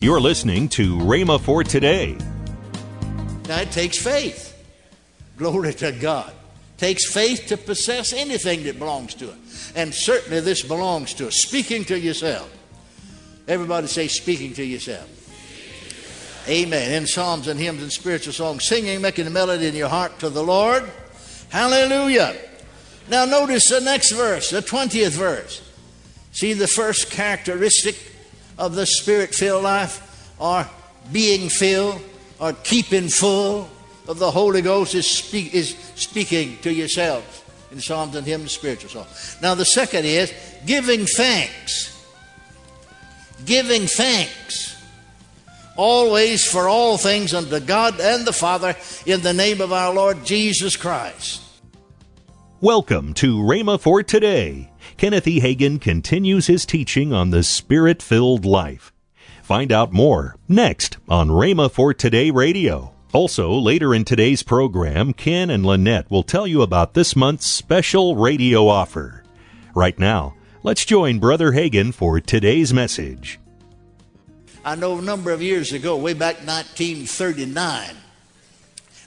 You're listening to Rhema for today. Now it takes faith. Glory to God. takes faith to possess anything that belongs to it. And certainly this belongs to us. Speaking to yourself. Everybody say, speaking to yourself. Amen. In psalms and hymns and spiritual songs, singing, making a melody in your heart to the Lord. Hallelujah. Now notice the next verse, the 20th verse. See the first characteristic of the spirit filled life or being filled or keeping full of the Holy Ghost is, speak, is speaking to yourselves in Psalms and hymns, spiritual songs. Now the second is giving thanks. Giving thanks. Always for all things unto God and the Father in the name of our Lord Jesus Christ. Welcome to Rhema for today. Kenneth E. Hagin continues his teaching on the spirit filled life. Find out more next on Rhema for Today Radio. Also, later in today's program, Ken and Lynette will tell you about this month's special radio offer. Right now, let's join Brother Hagin for today's message. I know a number of years ago, way back 1939,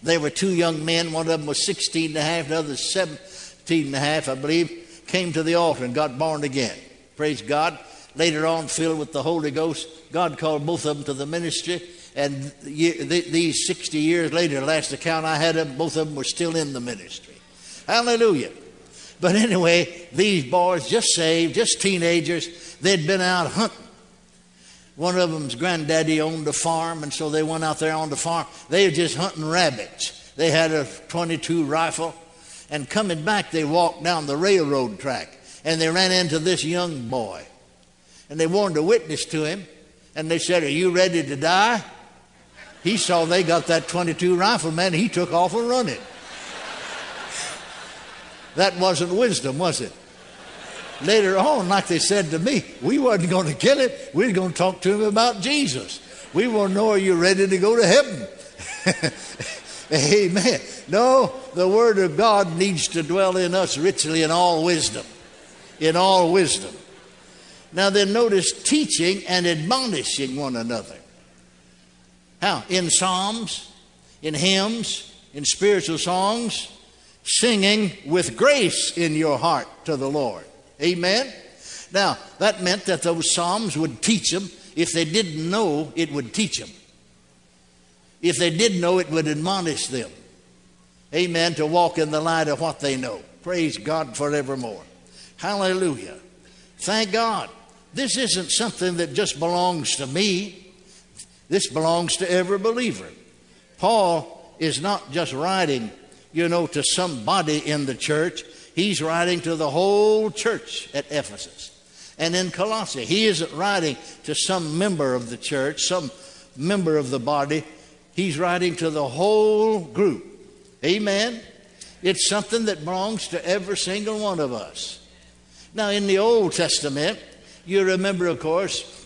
there were two young men. One of them was 16 and a half, the other 17 and a half, I believe came to the altar and got born again. Praise God. Later on, filled with the Holy Ghost, God called both of them to the ministry. And these 60 years later, the last account I had of them, both of them were still in the ministry. Hallelujah. But anyway, these boys, just saved, just teenagers, they'd been out hunting. One of them's granddaddy owned a farm, and so they went out there on the farm. They were just hunting rabbits. They had a 22 rifle, and coming back, they walked down the railroad track and they ran into this young boy. And they wanted to witness to him. And they said, Are you ready to die? He saw they got that 22 rifle, man. He took off and run it. that wasn't wisdom, was it? Later on, like they said to me, we wasn't going to kill it. We were going to talk to him about Jesus. We want to know, are you ready to go to heaven? Amen. No, the Word of God needs to dwell in us richly in all wisdom. In all wisdom. Now then, notice teaching and admonishing one another. How? In psalms, in hymns, in spiritual songs, singing with grace in your heart to the Lord. Amen? Now, that meant that those psalms would teach them. If they didn't know, it would teach them. If they did know, it would admonish them. Amen. To walk in the light of what they know. Praise God forevermore. Hallelujah. Thank God. This isn't something that just belongs to me. This belongs to every believer. Paul is not just writing, you know, to somebody in the church. He's writing to the whole church at Ephesus. And in Colossae, he isn't writing to some member of the church, some member of the body. He's writing to the whole group. Amen? It's something that belongs to every single one of us. Now, in the Old Testament, you remember, of course,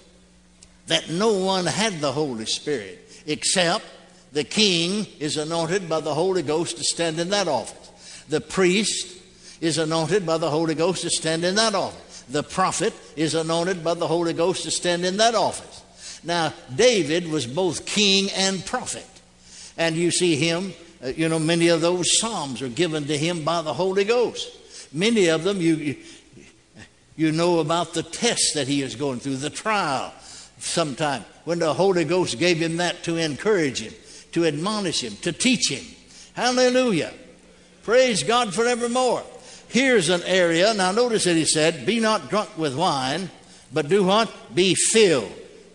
that no one had the Holy Spirit except the king is anointed by the Holy Ghost to stand in that office. The priest is anointed by the Holy Ghost to stand in that office. The prophet is anointed by the Holy Ghost to stand in that office. Now, David was both king and prophet. And you see him, uh, you know, many of those psalms are given to him by the Holy Ghost. Many of them, you, you, you know about the test that he is going through, the trial sometime, when the Holy Ghost gave him that to encourage him, to admonish him, to teach him. Hallelujah. Praise God forevermore. Here's an area. Now, notice that he said, Be not drunk with wine, but do what? Be filled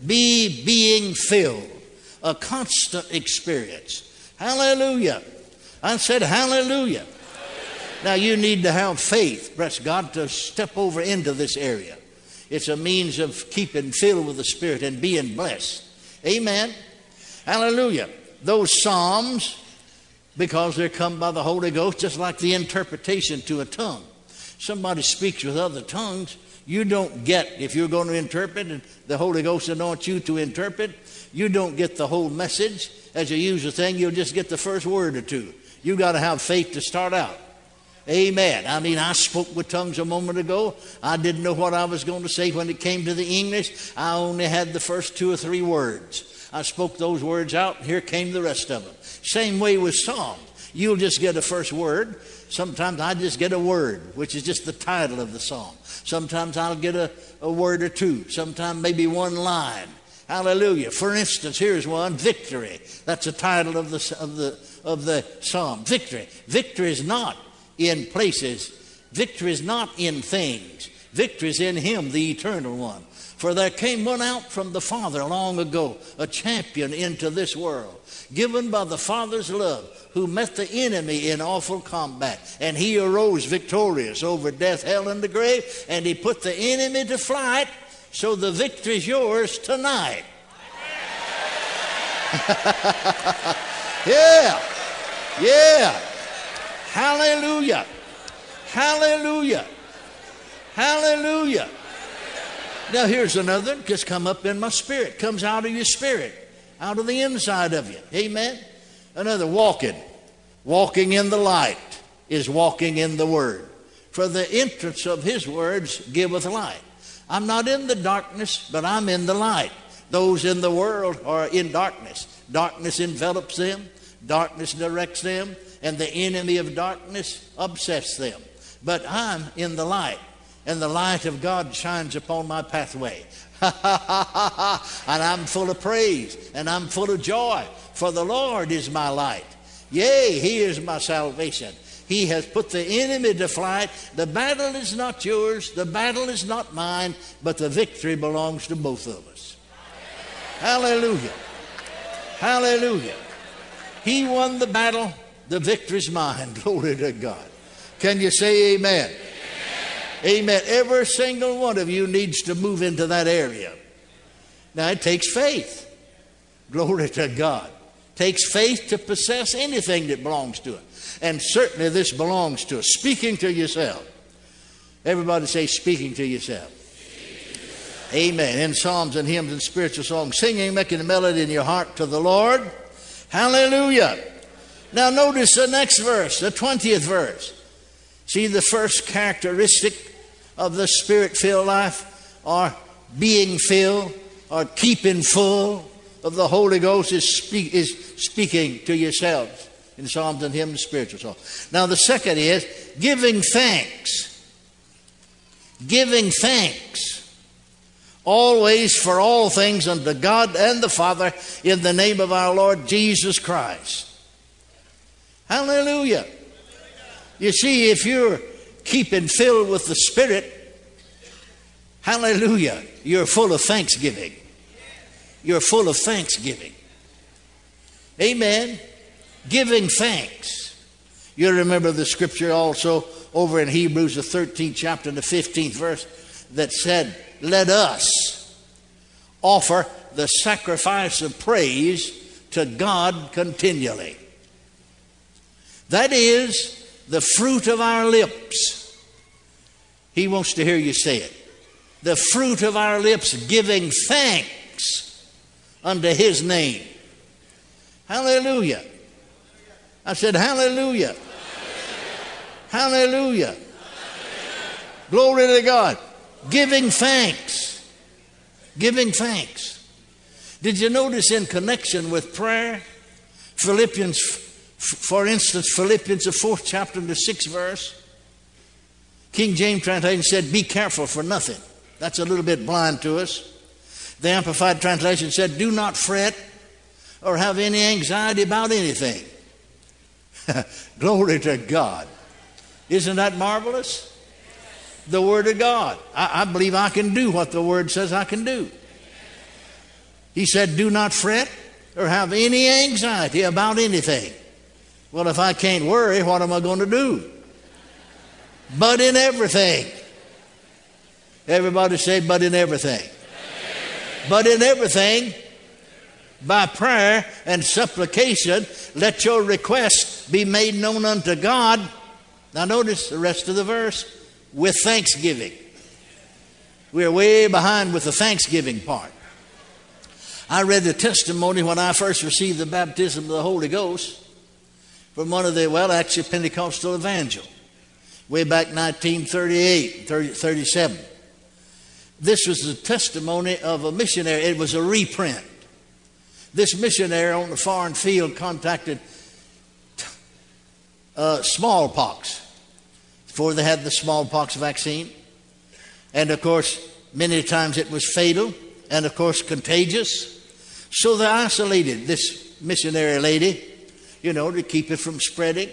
be being filled, a constant experience. Hallelujah. I said, Hallelujah. Now you need to have faith, bless God, to step over into this area. It's a means of keeping filled with the Spirit and being blessed. Amen. Hallelujah. Those Psalms, because they're come by the Holy Ghost, just like the interpretation to a tongue. Somebody speaks with other tongues, you don't get, if you're going to interpret and the Holy Ghost anoints you to interpret, you don't get the whole message as you use the thing, you'll just get the first word or two. You got to have faith to start out. Amen. I mean, I spoke with tongues a moment ago. I didn't know what I was going to say when it came to the English. I only had the first two or three words. I spoke those words out, and here came the rest of them. Same way with songs. You'll just get a first word. Sometimes I just get a word, which is just the title of the song. Sometimes I'll get a, a word or two. Sometimes maybe one line. Hallelujah. For instance, here's one victory. That's the title of the, of the, of the psalm. Victory. Victory is not in places, victory is not in things. Victory is in Him, the eternal one. For there came one out from the Father long ago, a champion into this world, given by the Father's love, who met the enemy in awful combat. And he arose victorious over death, hell, and the grave, and he put the enemy to flight. So the victory's yours tonight. yeah, yeah. Hallelujah. Hallelujah. Hallelujah. Now here's another just come up in my spirit. Comes out of your spirit, out of the inside of you. Amen. Another walking. Walking in the light is walking in the word. For the entrance of his words giveth light. I'm not in the darkness, but I'm in the light. Those in the world are in darkness. Darkness envelops them, darkness directs them, and the enemy of darkness obsesses them. But I'm in the light and the light of God shines upon my pathway. and I'm full of praise and I'm full of joy, for the Lord is my light. Yea, He is my salvation. He has put the enemy to flight. The battle is not yours, the battle is not mine, but the victory belongs to both of us. Hallelujah. Hallelujah. He won the battle, the victory's mine. Glory to God. Can you say amen? Amen. Every single one of you needs to move into that area. Now, it takes faith. Glory to God. It takes faith to possess anything that belongs to it. And certainly this belongs to us. Speaking to yourself. Everybody say, speaking to yourself. Amen. In psalms and hymns and spiritual songs, singing, making a melody in your heart to the Lord. Hallelujah. Now, notice the next verse, the 20th verse. See the first characteristic of the spirit filled life or being filled or keeping full of the Holy Ghost is, speak, is speaking to yourselves in Psalms and hymns, spiritual songs. Now, the second is giving thanks. Giving thanks. Always for all things unto God and the Father in the name of our Lord Jesus Christ. Hallelujah. You see, if you're keeping filled with the Spirit, hallelujah, you're full of thanksgiving. You're full of thanksgiving. Amen. Giving thanks. You remember the scripture also over in Hebrews, the 13th chapter, the 15th verse, that said, Let us offer the sacrifice of praise to God continually. That is the fruit of our lips. He wants to hear you say it. The fruit of our lips giving thanks unto his name. Hallelujah. I said, Hallelujah. Hallelujah. Glory to God. Giving thanks. Giving thanks. Did you notice in connection with prayer, Philippians for instance, Philippians, the fourth chapter, the sixth verse. King James translation said, Be careful for nothing. That's a little bit blind to us. The Amplified translation said, Do not fret or have any anxiety about anything. Glory to God. Isn't that marvelous? The Word of God. I, I, believe I can do what the Word says I can do. He said, Do not fret or have any anxiety about anything. Well, if I can't worry, what am I going to do? But in everything. Everybody say, but in everything. But in everything, by prayer and supplication, let your requests be made known unto God. Now, notice the rest of the verse with thanksgiving. We're way behind with the thanksgiving part. I read the testimony when I first received the baptism of the Holy Ghost from one of the, well, actually, Pentecostal evangel. way back 1938, 30, 37. This was the testimony of a missionary. It was a reprint. This missionary on the foreign field contacted uh, smallpox before they had the smallpox vaccine. And of course, many times it was fatal and, of course, contagious. So they isolated this missionary lady, you know, to keep it from spreading.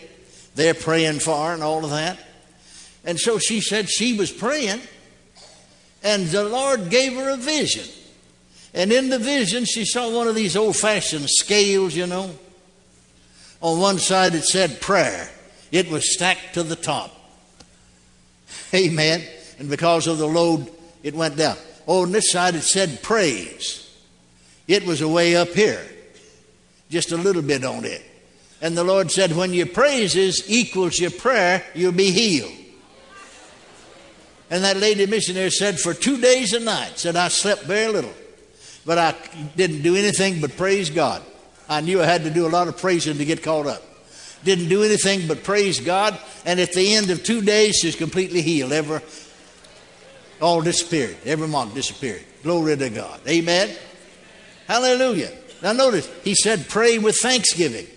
They're praying for and all of that. And so she said she was praying, and the Lord gave her a vision. And in the vision, she saw one of these old fashioned scales, you know. On one side, it said prayer, it was stacked to the top. Amen. And because of the load, it went down. Oh, on this side, it said praise. It was away up here, just a little bit on it. And the Lord said, when your praises equals your prayer, you'll be healed. And that lady missionary said, for two days and nights, said I slept very little. But I didn't do anything but praise God. I knew I had to do a lot of praising to get caught up. Didn't do anything but praise God. And at the end of two days, she's completely healed. Ever, all disappeared. Every mark disappeared. Glory to God. Amen. Hallelujah. Now notice, he said, pray with thanksgiving.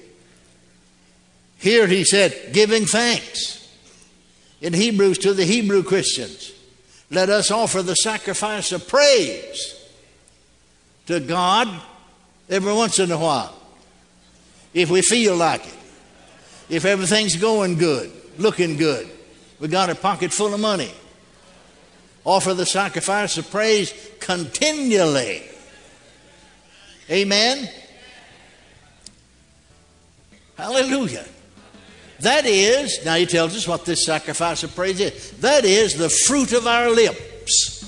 Here he said, giving thanks. In Hebrews to the Hebrew Christians, let us offer the sacrifice of praise to God every once in a while. If we feel like it. If everything's going good, looking good, we got a pocket full of money. Offer the sacrifice of praise continually. Amen. Hallelujah. That is, now he tells us what this sacrifice of praise is. That is the fruit of our lips.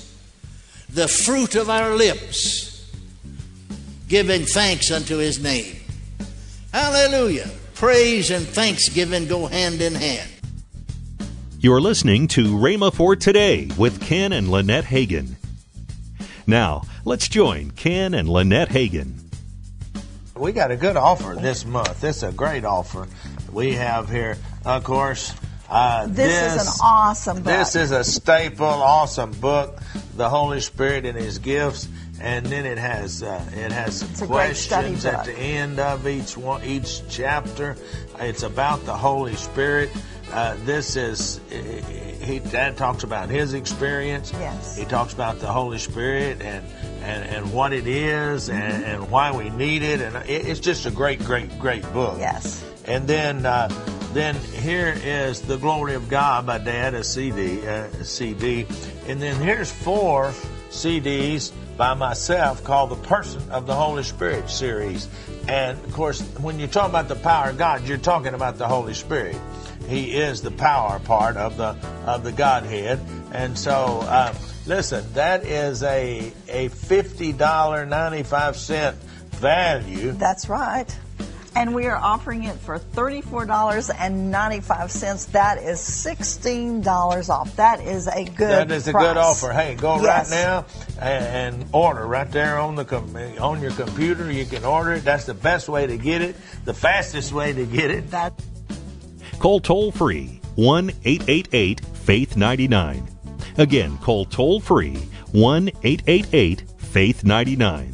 The fruit of our lips. Giving thanks unto his name. Hallelujah. Praise and thanksgiving go hand in hand. You're listening to Rhema for Today with Ken and Lynette Hagin. Now, let's join Ken and Lynette Hagin. We got a good offer this month. It's a great offer we have here. Of course, uh, this, this, is an awesome book. This is a staple, awesome book, The Holy Spirit and His Gifts. And then it has uh, it has some questions at the end of each one, each chapter. It's about the Holy Spirit. Uh, this is he dad talks about his experience. Yes. He talks about the Holy Spirit and and, and what it is and, and why we need it and it, it's just a great great great book. Yes. And then uh, then here is the Glory of God by Dad a CD uh, CD and then here's four CDs by myself called the Person of the Holy Spirit series. And of course, when you talk about the power of God, you're talking about the Holy Spirit. He is the power part of the of the Godhead, and so uh, listen. That is a a fifty dollar ninety five cent value. That's right. And we are offering it for $34.95. That is $16 off. That is a good That is price. a good offer. Hey, go yes. right now and, and, order right there on the com- on your computer. You can order it. That's the best way to get it. The fastest way to get it. That Call toll free 1 888 Faith 99. Again, call toll free 1 888 Faith 99.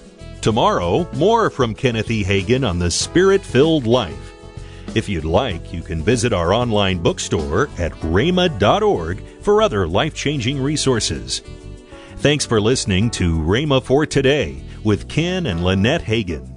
Tomorrow, more from Kenneth E. Hagin on the Spirit filled life. If you'd like, you can visit our online bookstore at rhema.org for other life changing resources. Thanks for listening to Rhema for Today with Ken and Lynette Hagin.